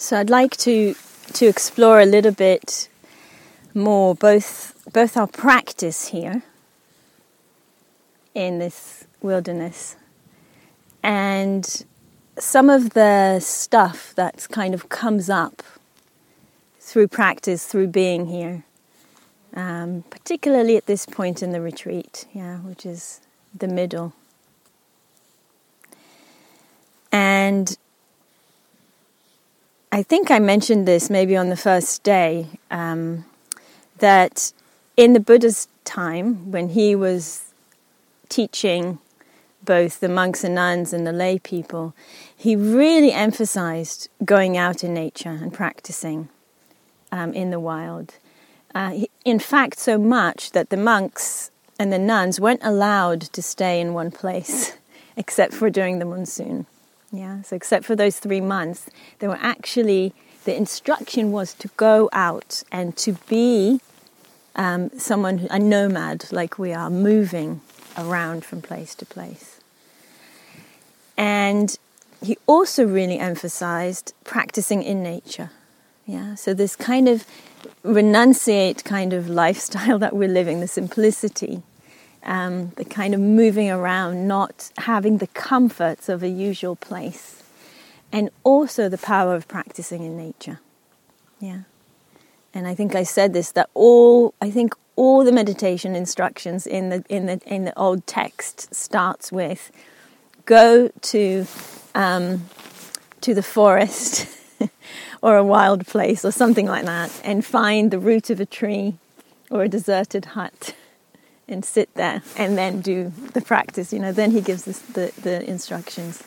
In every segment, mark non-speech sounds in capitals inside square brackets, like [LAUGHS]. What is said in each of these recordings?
So I'd like to to explore a little bit more both both our practice here in this wilderness and some of the stuff that kind of comes up through practice, through being here, um, particularly at this point in the retreat, yeah, which is the middle. And I think I mentioned this maybe on the first day um, that in the Buddha's time, when he was teaching both the monks and nuns and the lay people, he really emphasized going out in nature and practicing um, in the wild. Uh, in fact, so much that the monks and the nuns weren't allowed to stay in one place [LAUGHS] except for during the monsoon. Yeah, so except for those three months, they were actually, the instruction was to go out and to be um, someone, a nomad like we are, moving around from place to place. And he also really emphasized practicing in nature. Yeah, so this kind of renunciate kind of lifestyle [LAUGHS] that we're living, the simplicity, um, the kind of moving around, not having the comforts of a usual place, and also the power of practicing in nature. Yeah. And I think I said this that all I think all the meditation instructions in the in the in the old text starts with go to um, to the forest [LAUGHS] or a wild place or something like that and find the root of a tree or a deserted hut [LAUGHS] and sit there and then do the practice. You know, then he gives us the, the instructions.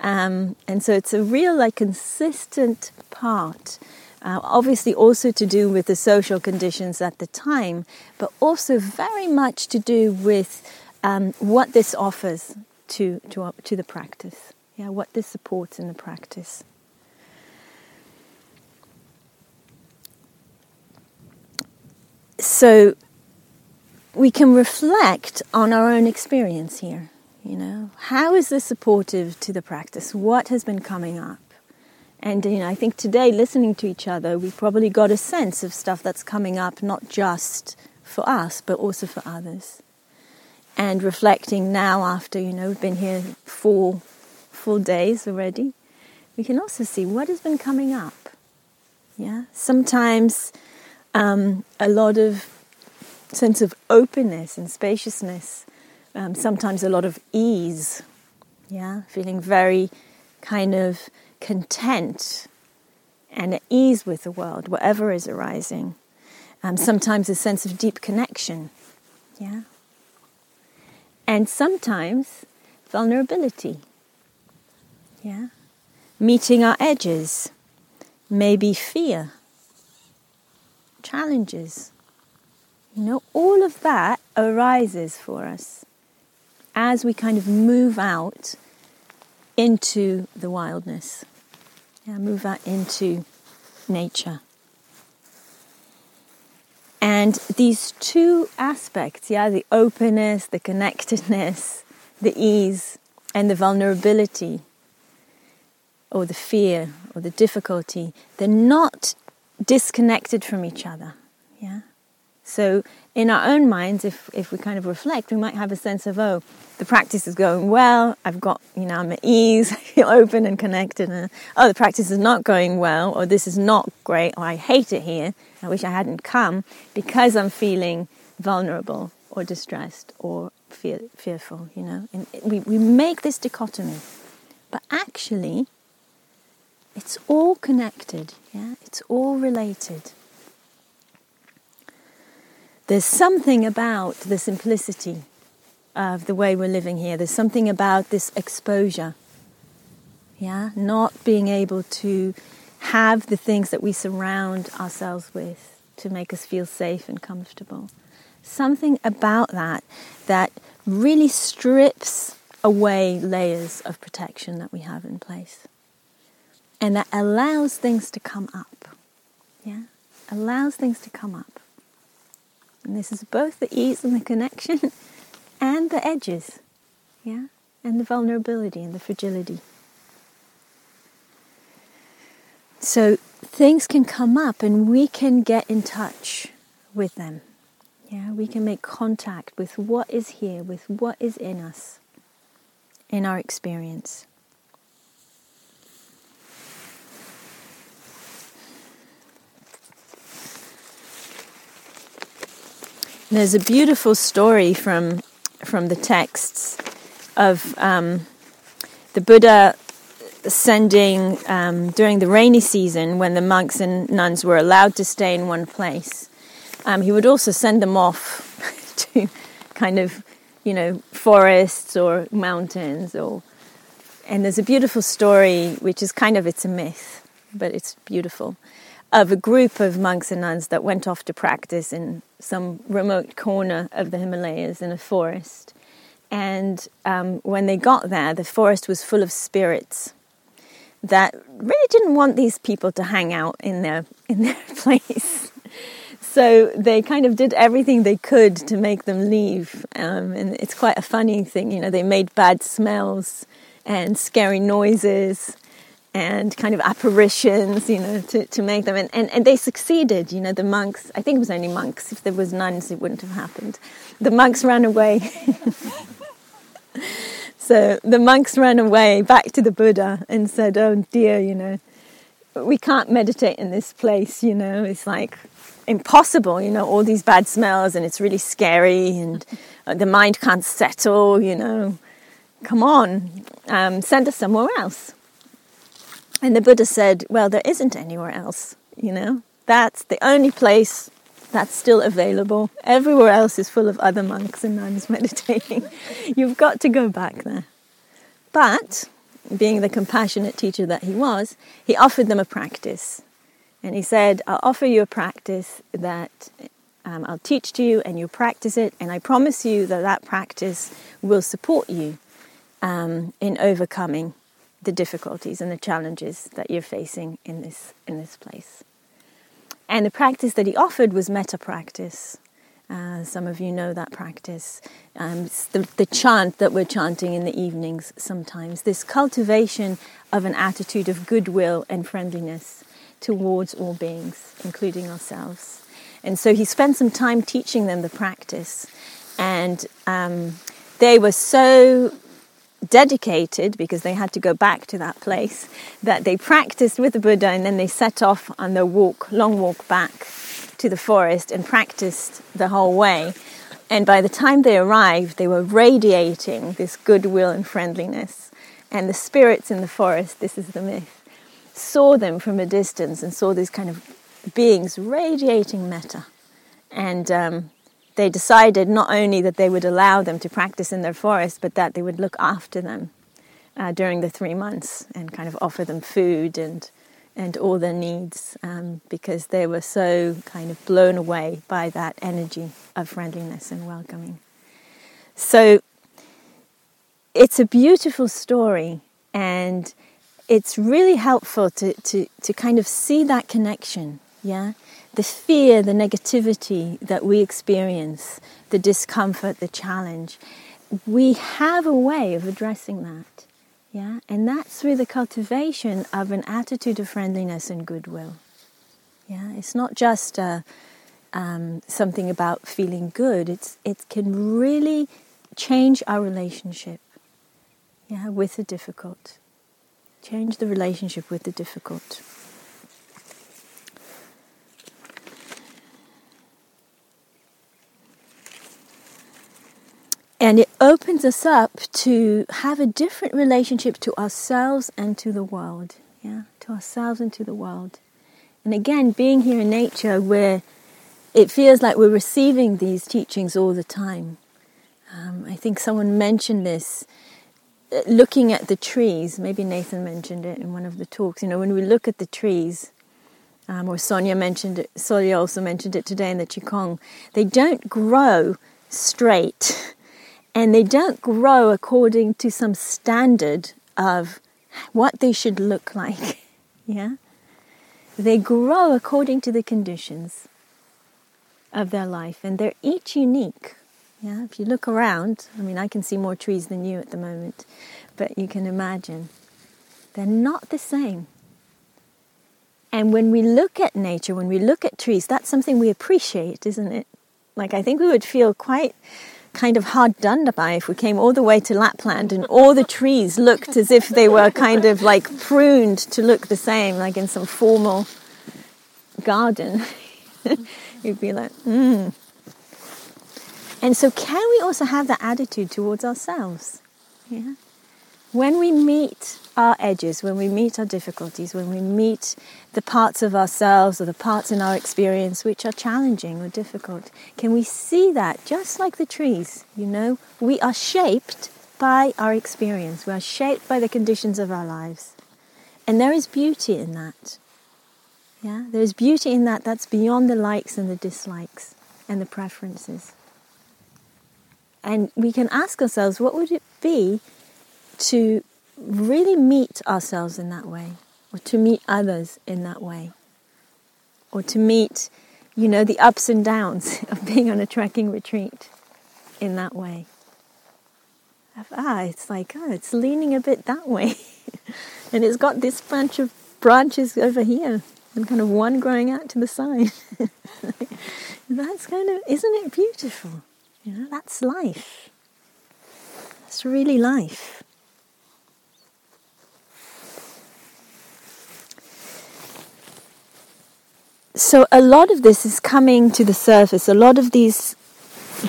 Um, and so it's a real, like, consistent part. Uh, obviously, also to do with the social conditions at the time, but also very much to do with um, what this offers to, to, to the practice. Yeah, what this supports in the practice. So, we can reflect on our own experience here. You know, how is this supportive to the practice? What has been coming up? And you know, I think today, listening to each other, we probably got a sense of stuff that's coming up, not just for us, but also for others. And reflecting now, after you know, we've been here four full days already, we can also see what has been coming up. Yeah, sometimes um, a lot of sense of openness and spaciousness, um, sometimes a lot of ease, yeah, feeling very kind of content and at ease with the world, whatever is arising. Um, sometimes a sense of deep connection, yeah, and sometimes vulnerability, yeah, meeting our edges, maybe fear, challenges you know, all of that arises for us as we kind of move out into the wildness, yeah, move out into nature. And these two aspects, yeah, the openness, the connectedness, the ease, and the vulnerability, or the fear, or the difficulty, they're not disconnected from each other. So, in our own minds, if, if we kind of reflect, we might have a sense of, oh, the practice is going well, I've got, you know, I'm at ease, [LAUGHS] I feel open and connected, and oh, the practice is not going well, or this is not great, or I hate it here, I wish I hadn't come, because I'm feeling vulnerable or distressed or fear, fearful, you know. And we, we make this dichotomy, but actually, it's all connected, yeah, it's all related. There's something about the simplicity of the way we're living here. There's something about this exposure. Yeah, not being able to have the things that we surround ourselves with to make us feel safe and comfortable. Something about that that really strips away layers of protection that we have in place. And that allows things to come up. Yeah? Allows things to come up. And this is both the ease and the connection [LAUGHS] and the edges, yeah, and the vulnerability and the fragility. So things can come up and we can get in touch with them. Yeah, we can make contact with what is here, with what is in us, in our experience. There's a beautiful story from from the texts of um, the Buddha sending um, during the rainy season when the monks and nuns were allowed to stay in one place. Um, he would also send them off [LAUGHS] to kind of, you know, forests or mountains or. And there's a beautiful story, which is kind of it's a myth, but it's beautiful, of a group of monks and nuns that went off to practice in some remote corner of the Himalayas in a forest. And um, when they got there, the forest was full of spirits that really didn't want these people to hang out in their [LAUGHS] in their place. So they kind of did everything they could to make them leave, um, and it's quite a funny thing. You know, they made bad smells and scary noises and kind of apparitions, you know, to, to make them. And, and, and they succeeded, you know, the monks, I think it was only monks. If there was nuns, it wouldn't have happened. The monks ran away. [LAUGHS] so the monks ran away back to the Buddha and said, oh dear, you know, we can't meditate in this place, you know, it's like impossible, you know, all these bad smells and it's really scary and the mind can't settle, you know. Come on, um, send us somewhere else. And the Buddha said, Well, there isn't anywhere else, you know? That's the only place that's still available. Everywhere else is full of other monks and nuns [LAUGHS] meditating. You've got to go back there. But, being the compassionate teacher that he was, he offered them a practice. And he said, I'll offer you a practice that um, I'll teach to you and you'll practice it, and I promise you that that practice will support you um, in overcoming the difficulties and the challenges that you're facing in this in this place. And the practice that he offered was metta practice. Uh, some of you know that practice. Um, the, the chant that we're chanting in the evenings sometimes. This cultivation of an attitude of goodwill and friendliness towards all beings, including ourselves. And so he spent some time teaching them the practice. And um, they were so dedicated because they had to go back to that place that they practiced with the Buddha and then they set off on their walk, long walk back to the forest and practiced the whole way. And by the time they arrived, they were radiating this goodwill and friendliness. And the spirits in the forest, this is the myth, saw them from a distance and saw these kind of beings radiating metta. And um, they decided not only that they would allow them to practice in their forest, but that they would look after them uh, during the three months and kind of offer them food and and all their needs um, because they were so kind of blown away by that energy of friendliness and welcoming. So it's a beautiful story and it's really helpful to, to, to kind of see that connection, yeah? The fear, the negativity that we experience, the discomfort, the challenge, we have a way of addressing that. Yeah? And that's through the cultivation of an attitude of friendliness and goodwill. Yeah? It's not just uh, um, something about feeling good, it's, it can really change our relationship yeah, with the difficult. Change the relationship with the difficult. And it opens us up to have a different relationship to ourselves and to the world. Yeah, to ourselves and to the world. And again, being here in nature where it feels like we're receiving these teachings all the time. Um, I think someone mentioned this uh, looking at the trees. Maybe Nathan mentioned it in one of the talks. You know, when we look at the trees, um, or Sonia mentioned it, Sonia also mentioned it today in the Qigong, they don't grow straight [LAUGHS] and they don't grow according to some standard of what they should look like. [LAUGHS] yeah? They grow according to the conditions of their life, and they're each unique. Yeah, if you look around, I mean, I can see more trees than you at the moment, but you can imagine they're not the same. And when we look at nature, when we look at trees, that's something we appreciate, isn't it? Like, I think we would feel quite kind of hard done by if we came all the way to Lapland and all the trees looked as if they were kind of like pruned to look the same, like in some formal garden. [LAUGHS] You'd be like, hmm. And so, can we also have that attitude towards ourselves? Yeah. When we meet our edges, when we meet our difficulties, when we meet the parts of ourselves or the parts in our experience which are challenging or difficult, can we see that just like the trees? You know, we are shaped by our experience, we are shaped by the conditions of our lives. And there is beauty in that. Yeah, there is beauty in that that's beyond the likes and the dislikes and the preferences. And we can ask ourselves, what would it be to really meet ourselves in that way, or to meet others in that way, or to meet, you know, the ups and downs [LAUGHS] of being on a trekking retreat in that way. Ah, it's like, oh, it's leaning a bit that way. [LAUGHS] and it's got this bunch of branches over here and kind of one growing out to the side. [LAUGHS] that's kind of, isn't it beautiful? You know, that's life. That's really life. So, a lot of this is coming to the surface. A lot of these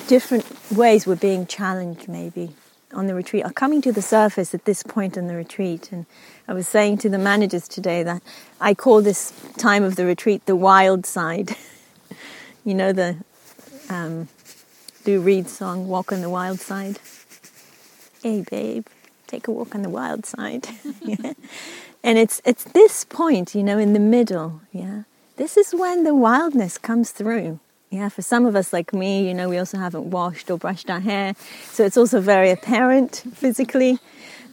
different ways we're being challenged, maybe on the retreat, are coming to the surface at this point in the retreat. And I was saying to the managers today that I call this time of the retreat the wild side. [LAUGHS] you know, the um, Lou Reed song, Walk on the Wild Side. Hey, babe, take a walk on the wild side. yeah. [LAUGHS] [LAUGHS] And it's, it's this point, you know, in the middle, yeah this is when the wildness comes through. Yeah, for some of us like me, you know, we also haven't washed or brushed our hair, so it's also very apparent physically.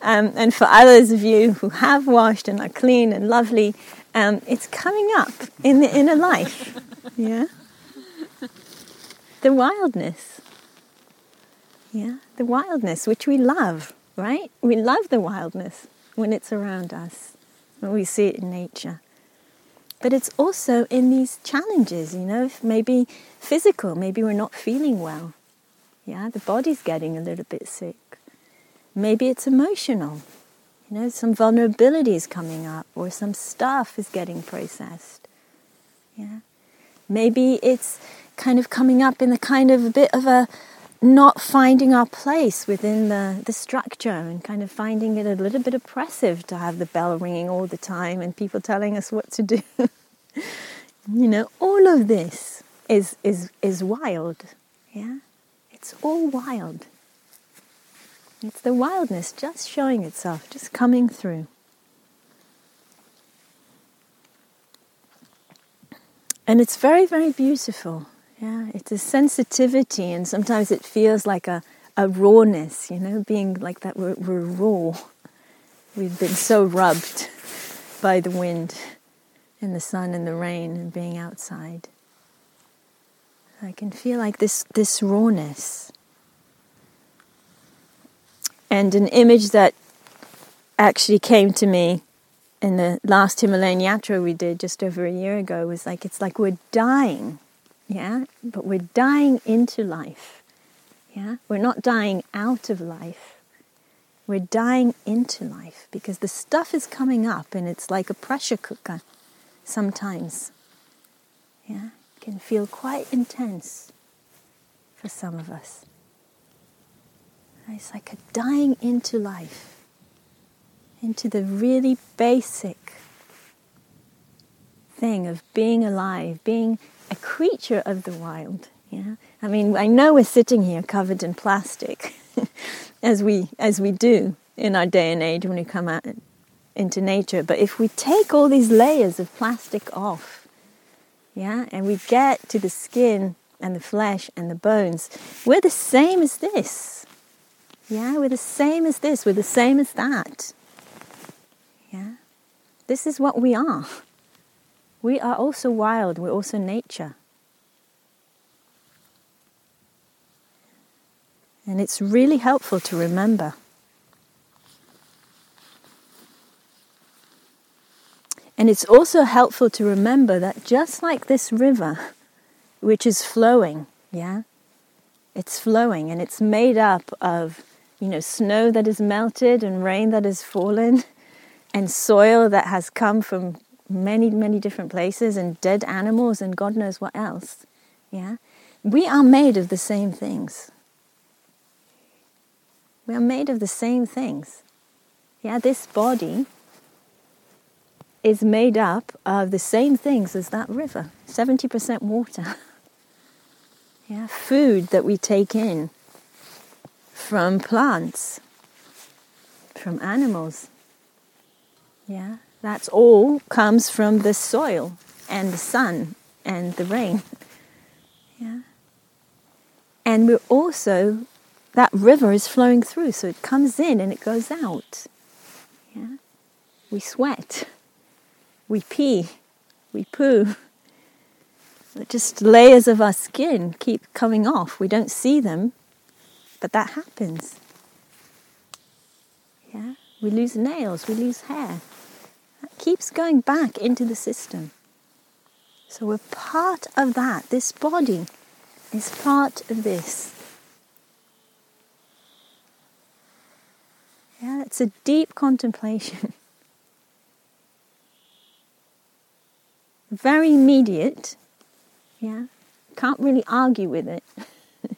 Um, and for others of you who have washed and are clean and lovely, um, it's coming up in the inner life. Yeah, the wildness. Yeah, the wildness which we love, right? We love the wildness when it's around us, when we see it in nature but it's also in these challenges, you know, maybe physical, maybe we're not feeling well. Yeah, the body's getting a little bit sick. Maybe it's emotional. You know, some vulnerability is coming up or some stuff is getting processed. Yeah. Maybe it's kind of coming up in a kind of a bit of a not finding our place within the, the structure and kind of finding it a little bit oppressive to have the bell ringing all the time and people telling us what to do. [LAUGHS] you know, all of this is, is, is wild. Yeah? It's all wild. It's the wildness just showing itself, just coming through. And it's very, very beautiful. Yeah, it's a sensitivity, and sometimes it feels like a, a rawness, you know, being like that we're, we're raw. We've been so rubbed by the wind and the sun and the rain and being outside. I can feel like this, this rawness. And an image that actually came to me in the last Himalayan Yatra we did just over a year ago was like it's like we're dying yeah, but we're dying into life. Yeah, we're not dying out of life. We're dying into life because the stuff is coming up and it's like a pressure cooker sometimes. Yeah, it can feel quite intense for some of us. It's like a dying into life, into the really basic thing of being alive, being a creature of the wild. Yeah, I mean, I know we're sitting here covered in plastic, [LAUGHS] as we as we do in our day and age when we come out into nature. But if we take all these layers of plastic off, yeah, and we get to the skin and the flesh and the bones, we're the same as this. Yeah, we're the same as this. We're the same as that. Yeah, this is what we are. We are also wild, we're also nature. And it's really helpful to remember. And it's also helpful to remember that just like this river, which is flowing, yeah, it's flowing and it's made up of, you know, snow that is melted and rain that has fallen and soil that has come from many, many different places and dead animals and God knows what else. Yeah? We are made of the same things. We are made of the same things. Yeah, this body is made up of the same things as that river 70% water. [LAUGHS] yeah, food that we take in from plants, from animals. Yeah, that's all comes from the soil and the sun and the rain. Yeah. And we're also, that river is flowing through, so it comes in and it goes out. Yeah. We sweat, we pee, we poo. Just layers of our skin keep coming off. We don't see them, but that happens. Yeah. We lose nails, we lose hair keeps going back into the system. So we're part of that. This body is part of this. Yeah, it's a deep contemplation. [LAUGHS] Very immediate. Yeah, can't really argue with it. [LAUGHS]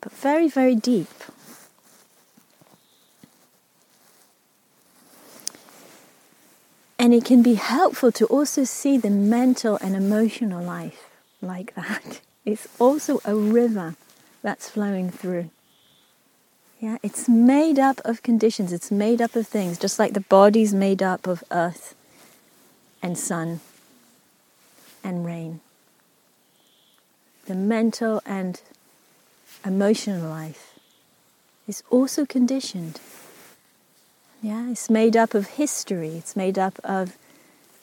but very, very deep. And it can be helpful to also see the mental and emotional life like that. [LAUGHS] It's also a river that's flowing through. Yeah, it's made up of conditions, it's made up of things, just like the body's made up of earth and sun and rain. The mental and emotional life is also conditioned yeah, it's made up of history, it's made up of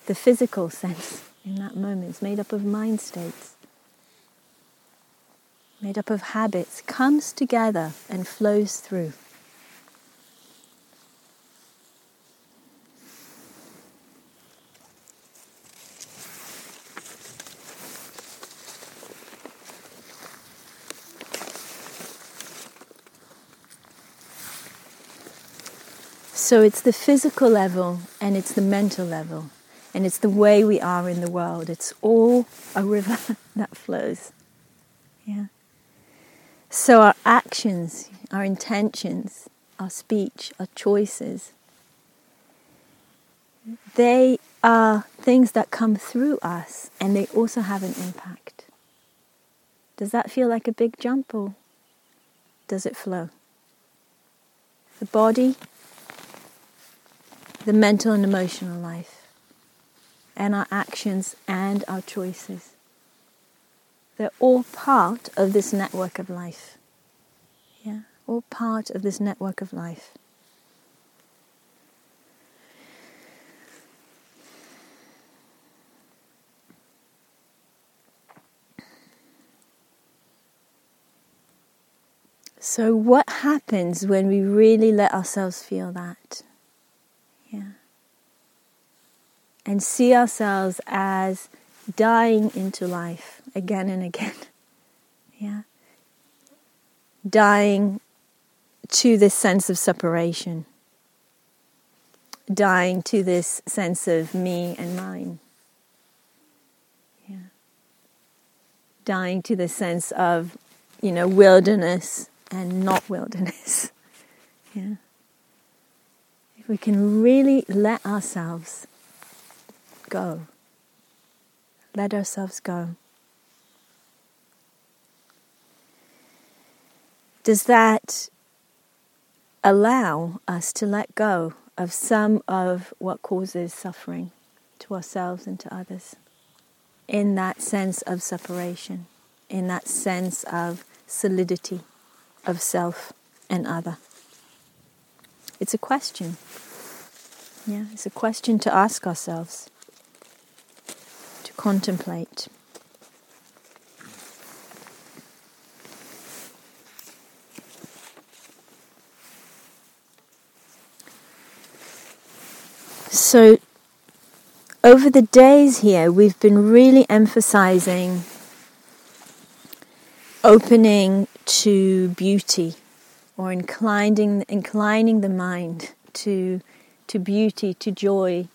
the physical sense in that moment, it's made up of mind states, made up of habits, comes together and flows through. So it's the physical level and it's the mental level and it's the way we are in the world. It's all a river [LAUGHS] that flows. Yeah. So our actions, our intentions, our speech, our choices, they are things that come through us and they also have an impact. Does that feel like a big jump or does it flow? The body the mental and emotional life, and our actions and our choices. They're all part of this network of life. Yeah, all part of this network of life. So, what happens when we really let ourselves feel that? And see ourselves as dying into life again and again. [LAUGHS] Yeah. Dying to this sense of separation, dying to this sense of me and mine. Yeah. Dying to the sense of, you know, wilderness and not wilderness. [LAUGHS] yeah. If we can really let ourselves go. Let ourselves go. Does that allow us to let go of some of what causes suffering to ourselves and to others? In that sense of separation, in that sense of solidity of self and other. It's a question. Yeah, it's a question to ask ourselves contemplate. So, over the days here, we've been really emphasizing opening to beauty or inclining, inclining the mind to, to beauty, to joy,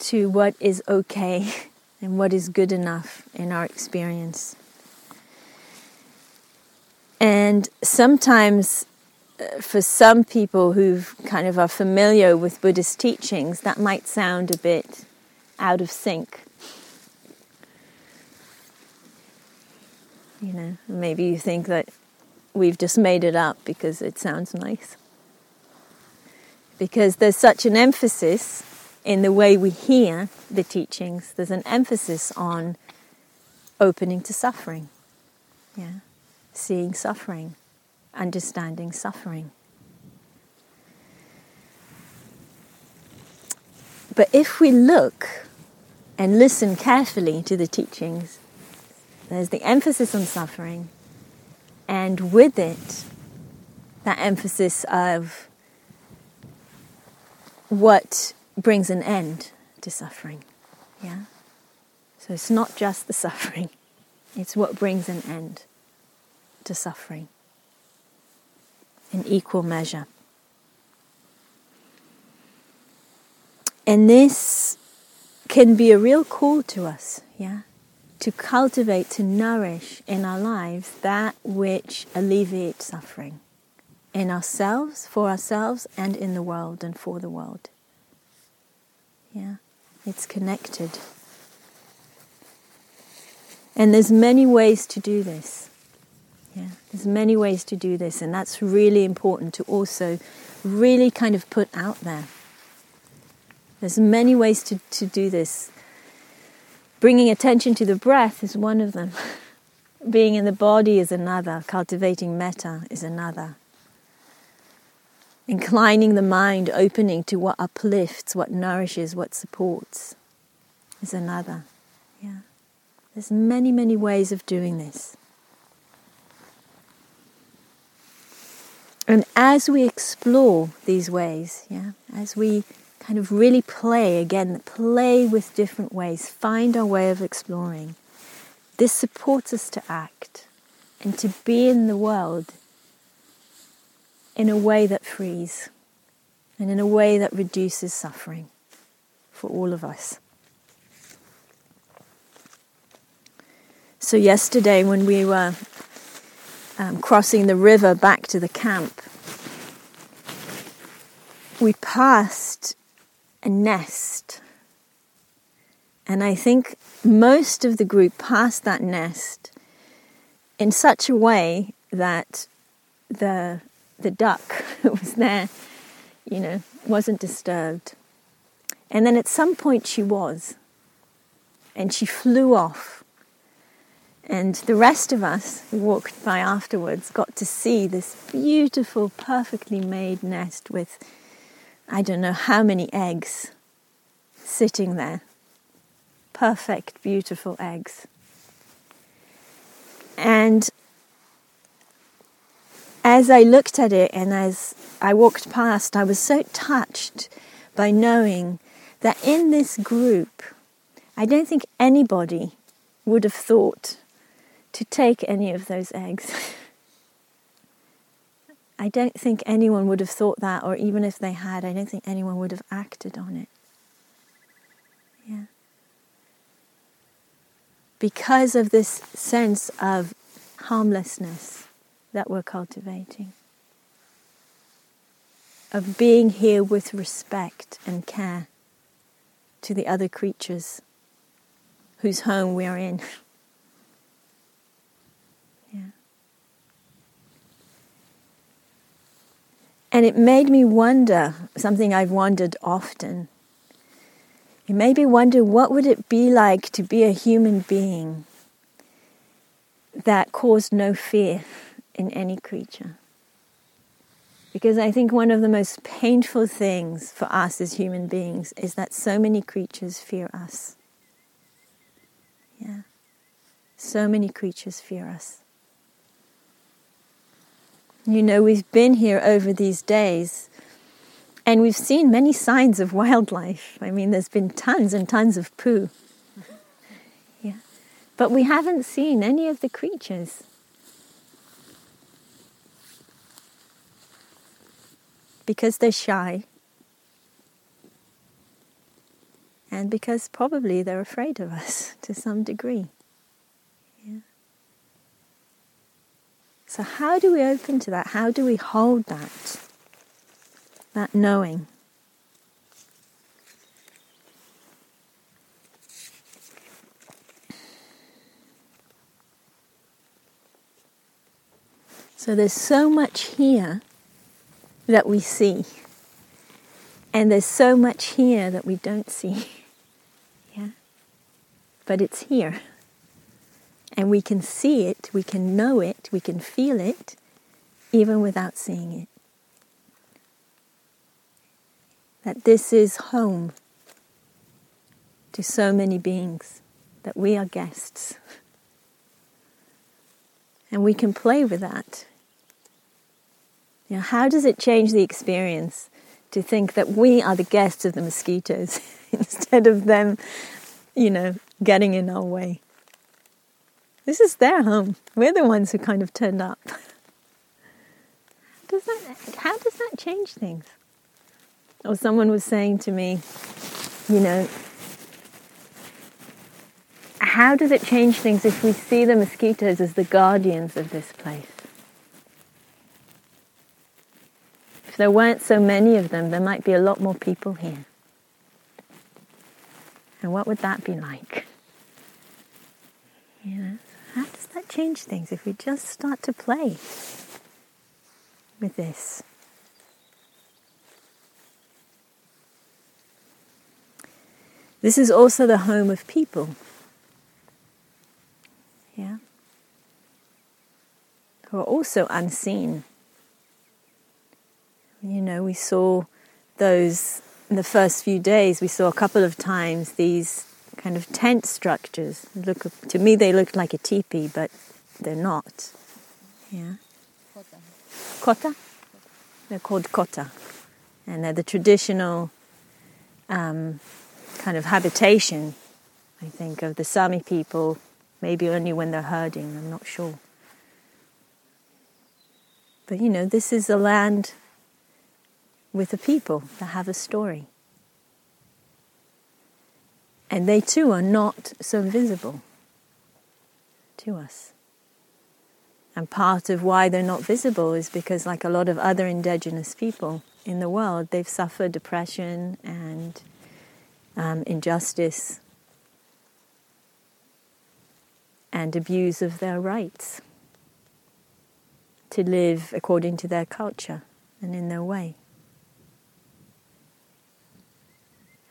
to what is okay [LAUGHS] and what is good enough in our experience. And sometimes, uh, for some people who kind of are familiar with Buddhist teachings, that might sound a bit out of sync. You know, maybe you think that we've just made it up because it sounds nice. Because there's such an emphasis in the way we hear the teachings, there's an emphasis on opening to suffering. Yeah. Seeing suffering, understanding suffering. But if we look and listen carefully to the teachings, there's the emphasis on suffering, and with it, that emphasis of what brings an end to suffering. Yeah? So it's not just the suffering, it's what brings an end to suffering in equal measure. And this can be a real call to us, yeah? to cultivate, to nourish in our lives that which alleviates suffering in ourselves, for ourselves, and in the world and for the world. Yeah, it's connected. And there's many ways to do this. Yeah, there's many ways to do this, and that's really important to also really kind of put out there. There's many ways to, to do this Bringing attention to the breath is one of them. [LAUGHS] Being in the body is another. Cultivating metta is another. Inclining the mind, opening to what uplifts, what nourishes, what supports is another. Yeah. There's many, many ways of doing this. And as we explore these ways, yeah, as we kind of really play again, play with different ways, find our way of exploring. This supports us to act and to be in the world in a way that frees and in a way that reduces suffering for all of us. So, yesterday, when we were um, crossing the river back to the camp, we passed a nest. And I think most of the group passed that nest in such a way that the the duck [LAUGHS] that was there, you know, wasn't disturbed. And then at some point she was. And she flew off. And the rest of us who walked by afterwards got to see this beautiful, perfectly made nest with I don't know how many eggs sitting there. Perfect, beautiful eggs. And as I looked at it and as I walked past, I was so touched by knowing that in this group, I don't think anybody would have thought to take any of those eggs. [LAUGHS] I don't think anyone would have thought that, or even if they had, I don't think anyone would have acted on it. Yeah. Because of this sense of harmlessness that we're cultivating, of being here with respect and care to the other creatures whose home we are in. [LAUGHS] yeah. And it made me wonder something I've wondered often. It made me wonder what would it be like to be a human being that caused no fear in any creature. Because I think one of the most painful things for us as human beings is that so many creatures fear us. Yeah. So many creatures fear us. You know, we've been here over these days, And we've seen many signs of wildlife. I mean, there's been tons and tons of poo. [LAUGHS] Yeah. But we haven't seen any of the creatures. Because they're shy. And because probably they're afraid of us [LAUGHS] to some degree. Yeah. So, how do we open to that? How do we hold that? That knowing. So, there's so much here that we see. And there's so much here that we don't see. [LAUGHS] yeah? But it's here. And we can see it, we can know it, we can feel it, even without seeing it. That this is home to so many beings, that we are guests. [LAUGHS] And we can play with that. You know, how does it change the experience to think that we are the guests of the mosquitoes [LAUGHS] instead of them, you know, getting in our way? This is their home. We're the ones who kind of turned up. Does that, how does that change things? Or someone was saying to me, you know, how does it change things if we see the mosquitoes as the guardians of this place? If there weren't so many of them, there might be a lot more people here. And what would that be like? You know, how does that change things if we just start to play with this? This is also the home of people. Yeah. Who are also unseen. You know, we saw those in the first few days, we saw a couple of times these kind of tent structures. Look, to me, they looked like a teepee, but they're not. Yeah. Kota. Kota. They're called kota, and they're the traditional um, kind of habitation, I think, of the Sami people. Maybe only when they're herding. I'm not sure. But you know, this is a land with the people that have a story. And they too are not so visible to us. And part of why they're not visible is because, like a lot of other indigenous people in the world, they've suffered depression and um, injustice and abuse of their rights to live according to their culture and in their way.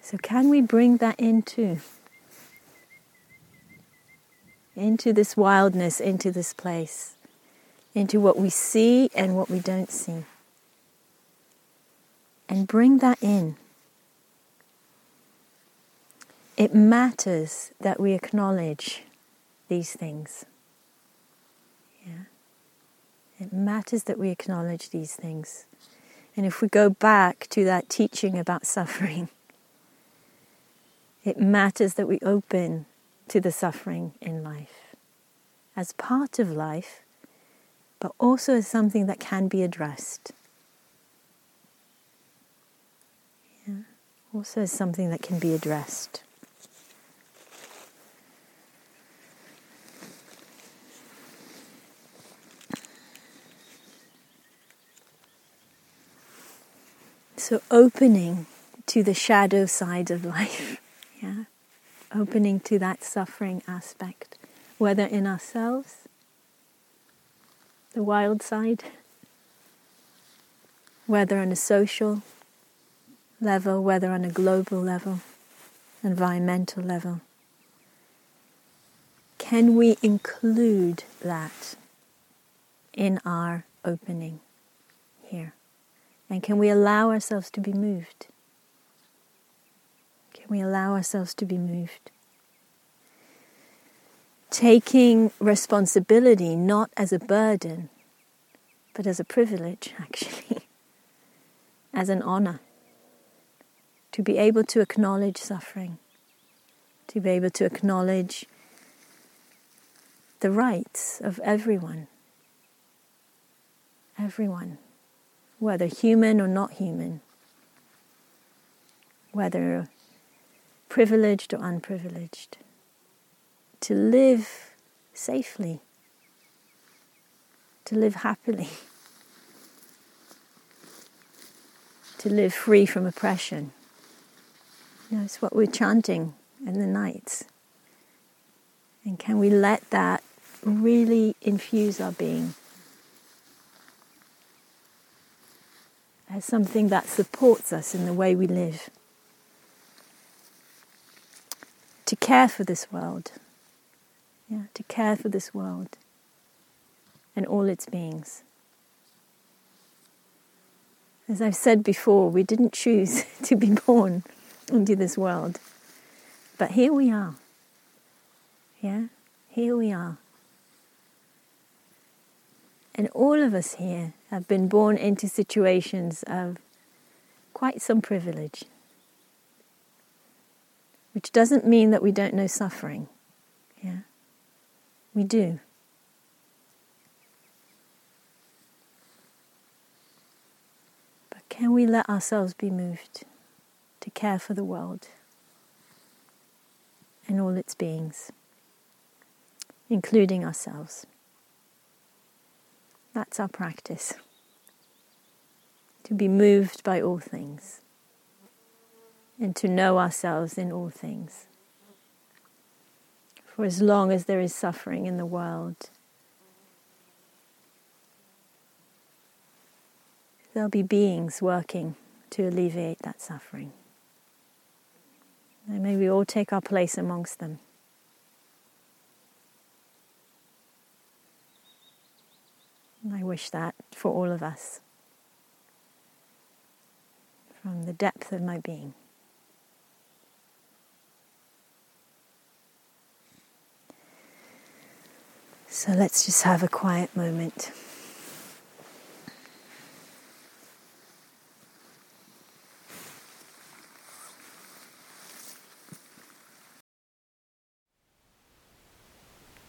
So, can we bring that into? Into this wildness, into this place, into what we see and what we don't see. And bring that in. It matters that we acknowledge these things. Yeah. It matters that we acknowledge these things. And if we go back to that teaching about suffering, it matters that we open to the suffering in life as part of life, but also as something that can be addressed. Yeah. Also as something that can be addressed. So, opening to the shadow side of life. Yeah. Opening to that suffering aspect, whether in ourselves, the wild side, whether on a social level, whether on a global level, environmental level. Can we include that in our opening here? And can we allow ourselves to be moved? We allow ourselves to be moved. Taking responsibility not as a burden, but as a privilege, [LAUGHS] actually, as an honor. to be able to acknowledge suffering, to be able to acknowledge the rights of everyone. Everyone, whether human or not human, whether privileged or unprivileged, to live safely, to live happily, [LAUGHS] to live free from oppression. You know, it's what we're chanting in the nights. And can we let that really infuse our being as something that supports us in the way we live? To care for this world, yeah, to care for this world and all its beings. As I've said before, we didn't choose [LAUGHS] to be born into this world, but here we are. Yeah, here we are. And all of us here have been born into situations of quite some privilege, which doesn't mean that we don't know suffering. Yeah, we do. But can we let ourselves be moved to care for the world and all its beings? including ourselves. That's our practice. To be moved by all things and to know ourselves in all things. For as long as there is suffering in the world, there'll be beings working to alleviate that suffering. And may we all take our place amongst them. I wish that for all of us from the depth of my being. So let's just have a quiet moment.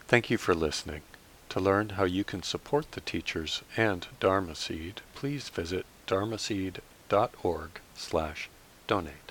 Thank you for listening. To learn how you can support the teachers and Dharma Seed, please visit dharmaseed.org slash donate.